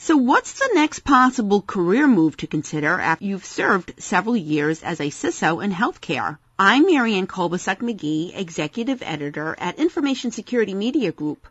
So what's the next possible career move to consider after you've served several years as a CISO in healthcare? I'm Marianne Kolbasuk McGee, Executive Editor at Information Security Media Group.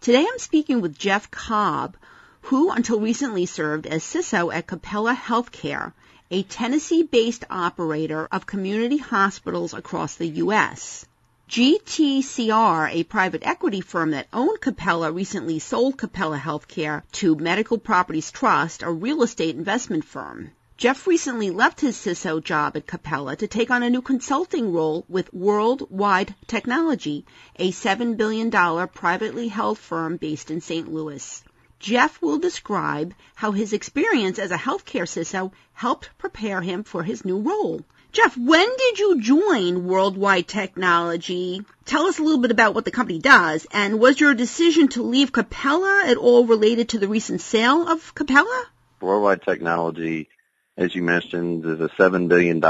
Today I'm speaking with Jeff Cobb, who until recently served as CISO at Capella Healthcare, a Tennessee-based operator of community hospitals across the U.S. GTCR, a private equity firm that owned Capella, recently sold Capella Healthcare to Medical Properties Trust, a real estate investment firm. Jeff recently left his CISO job at Capella to take on a new consulting role with Worldwide Technology, a $7 billion privately held firm based in St. Louis. Jeff will describe how his experience as a healthcare CISO helped prepare him for his new role. Jeff, when did you join Worldwide Technology? Tell us a little bit about what the company does, and was your decision to leave Capella at all related to the recent sale of Capella? Worldwide Technology, as you mentioned, is a $7 billion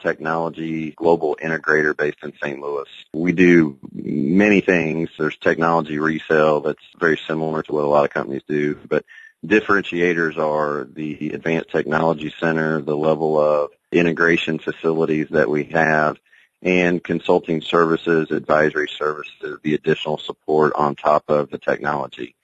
technology global integrator based in St. Louis. We do many things. There's technology resale that's very similar to what a lot of companies do, but differentiators are the Advanced Technology Center, the level of integration facilities that we have, and consulting services, advisory services, the additional support on top of the technology.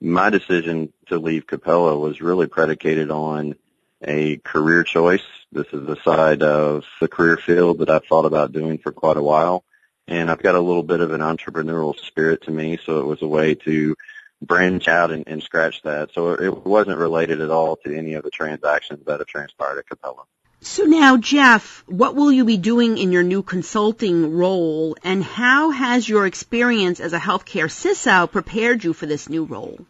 My decision to leave Capella was really predicated on a career choice. This is the side of the career field that I've thought about doing for quite a while. And I've got a little bit of an entrepreneurial spirit to me, so it was a way to branch out and, and scratch that. So it wasn't related at all to any of the transactions that have transpired at Capella. So now, Jeff, what will you be doing in your new consulting role, and how has your experience as a healthcare CISO prepared you for this new role?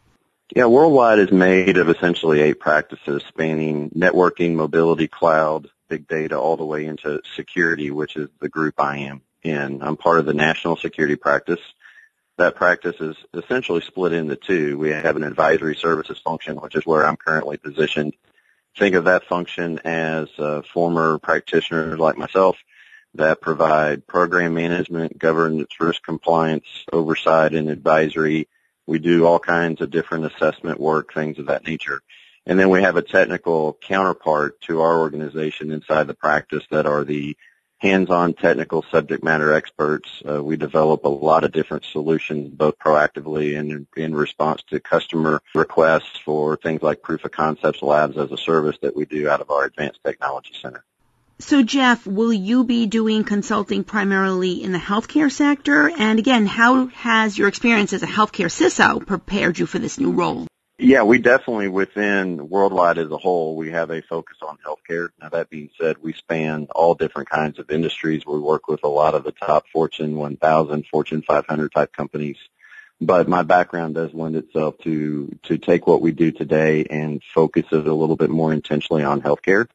Yeah, Worldwide is made of essentially eight practices spanning networking, mobility, cloud, big data, all the way into security, which is the group I am in. I'm part of the national security practice. That practice is essentially split into two. We have an advisory services function, which is where I'm currently positioned, think of that function as uh, former practitioners like myself that provide program management, governance, risk compliance, oversight, and advisory. We do all kinds of different assessment work, things of that nature. And then we have a technical counterpart to our organization inside the practice that are the hands-on technical subject matter experts. Uh, we develop a lot of different solutions, both proactively and in, in, response to customer requests for things like proof of concepts labs as a service that we do out of our advanced technology center. So Jeff, will you be doing consulting primarily in the healthcare sector? And again, how has your experience as a healthcare CISO prepared you for this new role? Yeah, we definitely within worldwide as a whole, we have a focus on healthcare. Now that being said, we span all different kinds of industries. We work with a lot of the top Fortune 1000, Fortune 500 type companies. But my background does lend itself to, to take what we do today and focus it a little bit more intentionally on healthcare.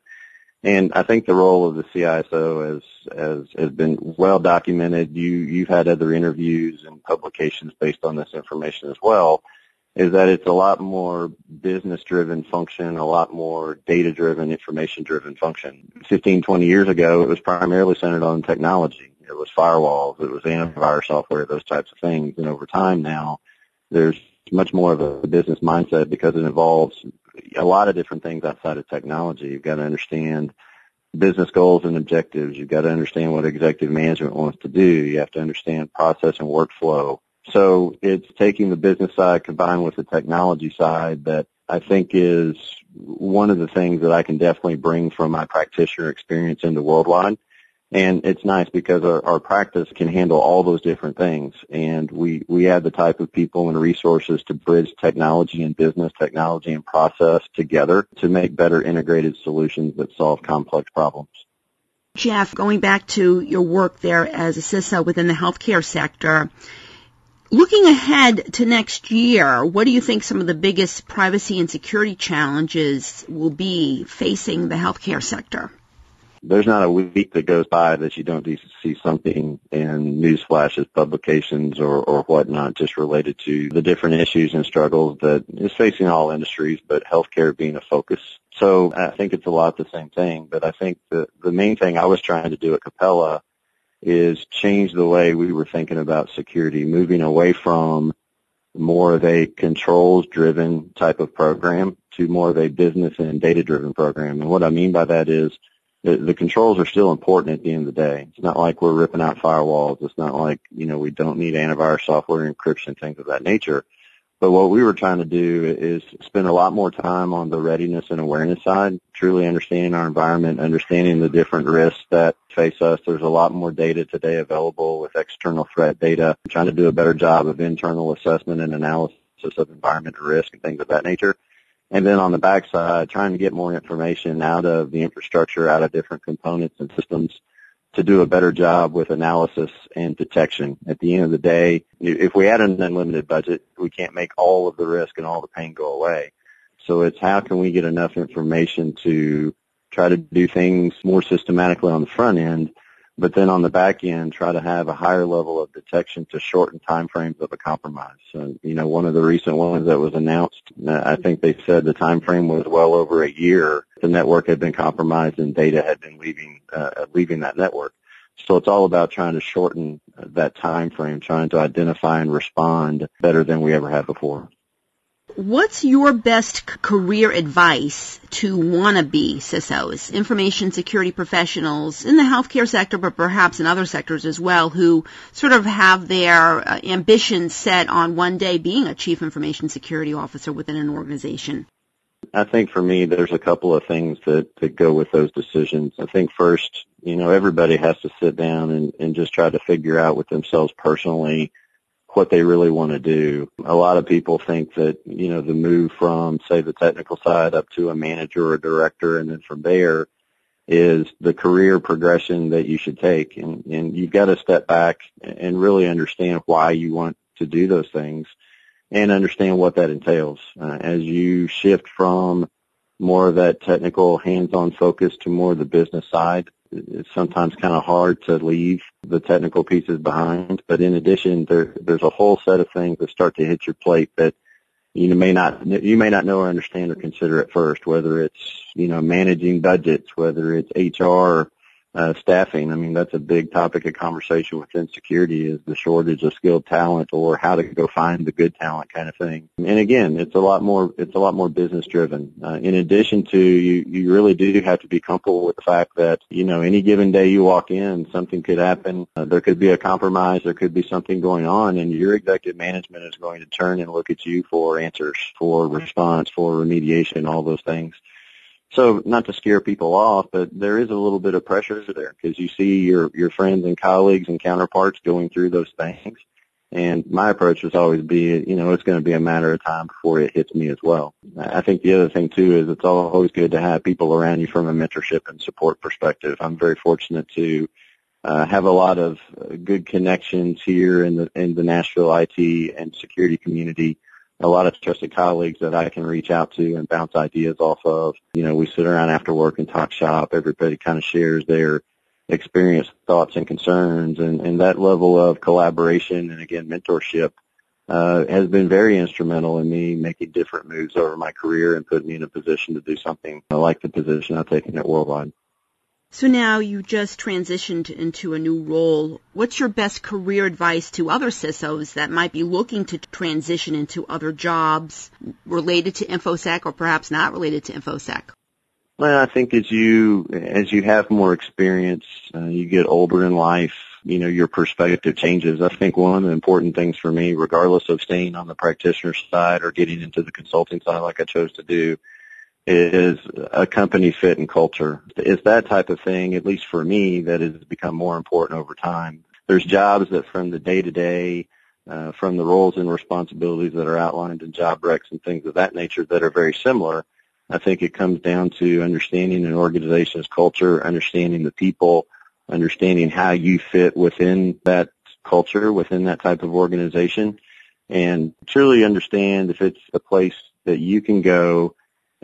And I think the role of the CISO has, has, has been well documented. You, you've had other interviews and publications based on this information as well is that it's a lot more business driven function, a lot more data driven, information driven function. 15, 20 years ago, it was primarily centered on technology. It was firewalls, it was antivirus software, those types of things. And over time now, there's much more of a business mindset because it involves a lot of different things outside of technology. You've got to understand business goals and objectives. You've got to understand what executive management wants to do. You have to understand process and workflow. So it's taking the business side combined with the technology side that I think is one of the things that I can definitely bring from my practitioner experience into Worldwide. And it's nice because our, our practice can handle all those different things. And we, we have the type of people and resources to bridge technology and business, technology and process together to make better integrated solutions that solve complex problems. Jeff, going back to your work there as a CISO within the healthcare sector, Looking ahead to next year, what do you think some of the biggest privacy and security challenges will be facing the healthcare sector? There's not a week that goes by that you don't see something in news flashes, publications, or, or whatnot just related to the different issues and struggles that is facing all industries, but healthcare being a focus. So I think it's a lot the same thing, but I think the, the main thing I was trying to do at Capella is change the way we were thinking about security, moving away from more of a controls driven type of program to more of a business and data driven program. And what I mean by that is the, the controls are still important at the end of the day. It's not like we're ripping out firewalls. It's not like, you know, we don't need antivirus software encryption, things of that nature. But what we were trying to do is spend a lot more time on the readiness and awareness side, truly understanding our environment, understanding the different risks that face us. There's a lot more data today available with external threat data, trying to do a better job of internal assessment and analysis of environment risk and things of that nature. And then on the backside, trying to get more information out of the infrastructure, out of different components and systems to do a better job with analysis and detection. At the end of the day, if we had an unlimited budget, we can't make all of the risk and all the pain go away. So it's how can we get enough information to try to do things more systematically on the front end but then on the back end, try to have a higher level of detection to shorten time frames of a compromise. So, you know, one of the recent ones that was announced, I think they said the time frame was well over a year. The network had been compromised and data had been leaving, uh, leaving that network. So it's all about trying to shorten that time frame, trying to identify and respond better than we ever have before. What's your best career advice to wannabe CISOs, information security professionals in the healthcare sector, but perhaps in other sectors as well, who sort of have their uh, ambitions set on one day being a chief information security officer within an organization? I think for me, there's a couple of things that, that go with those decisions. I think first, you know, everybody has to sit down and, and just try to figure out with themselves personally what they really want to do. A lot of people think that, you know, the move from, say, the technical side up to a manager or director and then from there is the career progression that you should take. And, and you've got to step back and really understand why you want to do those things and understand what that entails. Uh, as you shift from more of that technical hands-on focus to more of the business side, it's sometimes kind of hard to leave the technical pieces behind. But in addition, there, there's a whole set of things that start to hit your plate that you may not you may not know or understand or consider at first. Whether it's you know managing budgets, whether it's HR uh, staffing. I mean, that's a big topic of conversation within security is the shortage of skilled talent or how to go find the good talent kind of thing. And again, it's a lot more, it's a lot more business driven. Uh, in addition to you, you really do have to be comfortable with the fact that, you know, any given day you walk in, something could happen. Uh, there could be a compromise. There could be something going on and your executive management is going to turn and look at you for answers, for response, for remediation, all those things. So not to scare people off, but there is a little bit of pressure there because you see your, your friends and colleagues and counterparts going through those things. And my approach was always be, you know, it's going to be a matter of time before it hits me as well. I think the other thing too is it's always good to have people around you from a mentorship and support perspective. I'm very fortunate to uh, have a lot of good connections here in the in the Nashville IT and security community a lot of trusted colleagues that I can reach out to and bounce ideas off of. You know, we sit around after work and talk shop. Everybody kind of shares their experience, thoughts, and concerns, and, and that level of collaboration and again mentorship uh, has been very instrumental in me making different moves over my career and putting me in a position to do something like the position I've taken at Worldwide. So now you just transitioned into a new role. What's your best career advice to other CISOs that might be looking to transition into other jobs related to InfoSec or perhaps not related to InfoSec? Well, I think as you as you have more experience, uh, you get older in life. You know, your perspective changes. I think one of the important things for me, regardless of staying on the practitioner side or getting into the consulting side, like I chose to do, is a company fit and culture. It's that type of thing, at least for me, that has become more important over time. There's jobs that from the day to day, from the roles and responsibilities that are outlined in job recs and things of that nature that are very similar. I think it comes down to understanding an organization's culture, understanding the people, understanding how you fit within that culture, within that type of organization, and truly understand if it's a place that you can go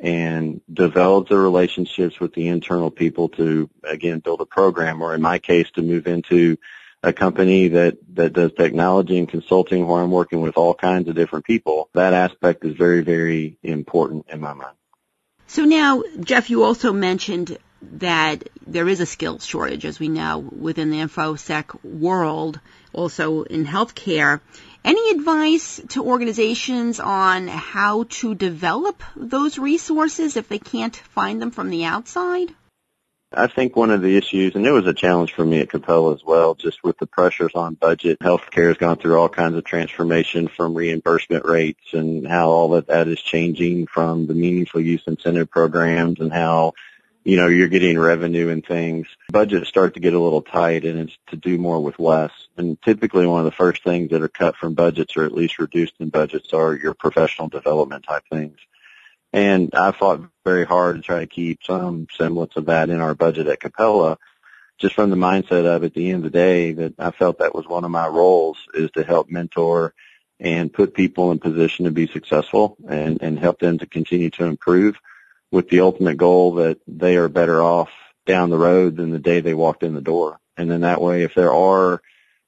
and develop the relationships with the internal people to again build a program or in my case to move into a company that that does technology and consulting where I'm working with all kinds of different people. That aspect is very very important in my mind. So now Jeff you also mentioned that there is a skills shortage as we know within the infosec world also in healthcare Any advice to organizations on how to develop those resources if they can't find them from the outside? I think one of the issues, and it was a challenge for me at Capella as well, just with the pressures on budget. Healthcare has gone through all kinds of transformation from reimbursement rates and how all of that is changing from the meaningful use incentive programs and how, you know, you're getting revenue and things. Budgets start to get a little tight and it's to do more with less. And typically one of the first things that are cut from budgets or at least reduced in budgets are your professional development type things. And I fought very hard to try to keep some semblance of that in our budget at Capella, just from the mindset of at the end of the day that I felt that was one of my roles is to help mentor and put people in position to be successful and, and help them to continue to improve with the ultimate goal that they are better off down the road than the day they walked in the door. And then that way, if there are,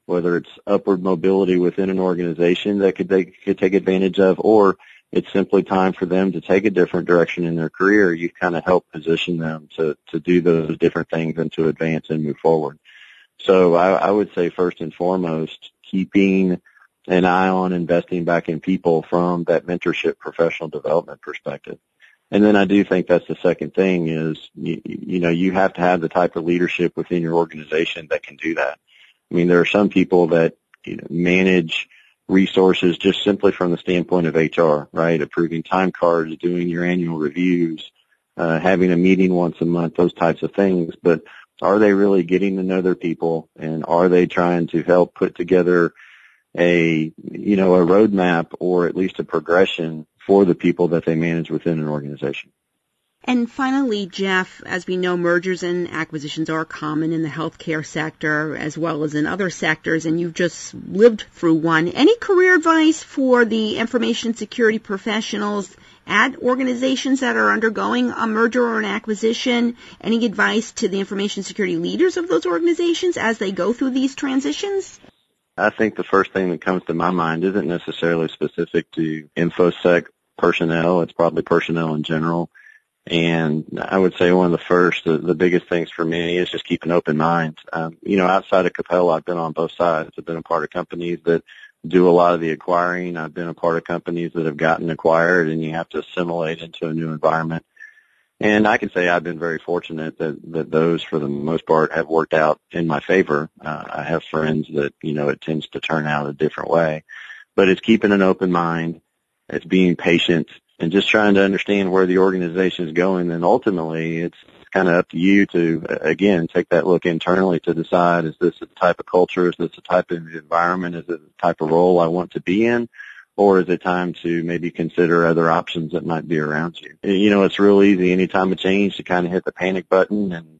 whether it's upward mobility within an organization that could they could take advantage of, or it's simply time for them to take a different direction in their career. You kind of help position them to, to do those different things and to advance and move forward. So I, I would say first and foremost, keeping an eye on investing back in people from that mentorship professional development perspective. And then I do think that's the second thing is, you, you know, you have to have the type of leadership within your organization that can do that. I mean, there are some people that, you know, manage resources just simply from the standpoint of HR, right? Approving time cards, doing your annual reviews, uh, having a meeting once a month, those types of things. But are they really getting to know their people and are they trying to help put together a, you know, a roadmap or at least a progression for the people that they manage within an organization? And finally, Jeff, as we know, mergers and acquisitions are common in the healthcare sector as well as in other sectors, and you've just lived through one. Any career advice for the information security professionals at organizations that are undergoing a merger or an acquisition? Any advice to the information security leaders of those organizations as they go through these transitions? I think the first thing that comes to my mind isn't necessarily specific to InfoSec personnel. It's probably personnel in general and I would say one of the first, the, the biggest things for me is just keep an open mind. Um, you know, outside of Capella, I've been on both sides. I've been a part of companies that do a lot of the acquiring. I've been a part of companies that have gotten acquired and you have to assimilate into a new environment. And I can say I've been very fortunate that, that those for the most part have worked out in my favor. Uh, I have friends that, you know, it tends to turn out a different way, but it's keeping an open mind. It's being patient and just trying to understand where the organization is going. And ultimately, it's kind of up to you to, again, take that look internally to decide, is this the type of culture? Is this the type of environment? Is it the type of role I want to be in? Or is it time to maybe consider other options that might be around you? You know, it's real easy anytime a change to kind of hit the panic button and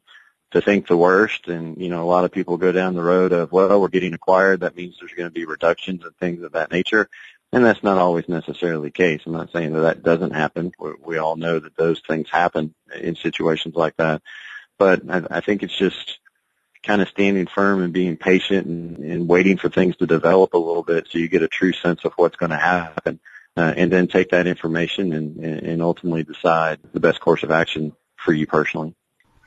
to think the worst. And, you know, a lot of people go down the road of, well, we're getting acquired. That means there's going to be reductions and things of that nature. And that's not always necessarily the case. I'm not saying that that doesn't happen. We, we all know that those things happen in situations like that. But I, I think it's just kind of standing firm and being patient and, and waiting for things to develop a little bit so you get a true sense of what's going to happen. Uh, and then take that information and, and ultimately decide the best course of action for you personally.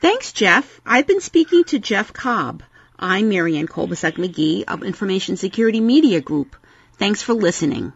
Thanks, Jeff. I've been speaking to Jeff Cobb. I'm Marianne Kolbasuk McGee of Information Security Media Group. Thanks for listening.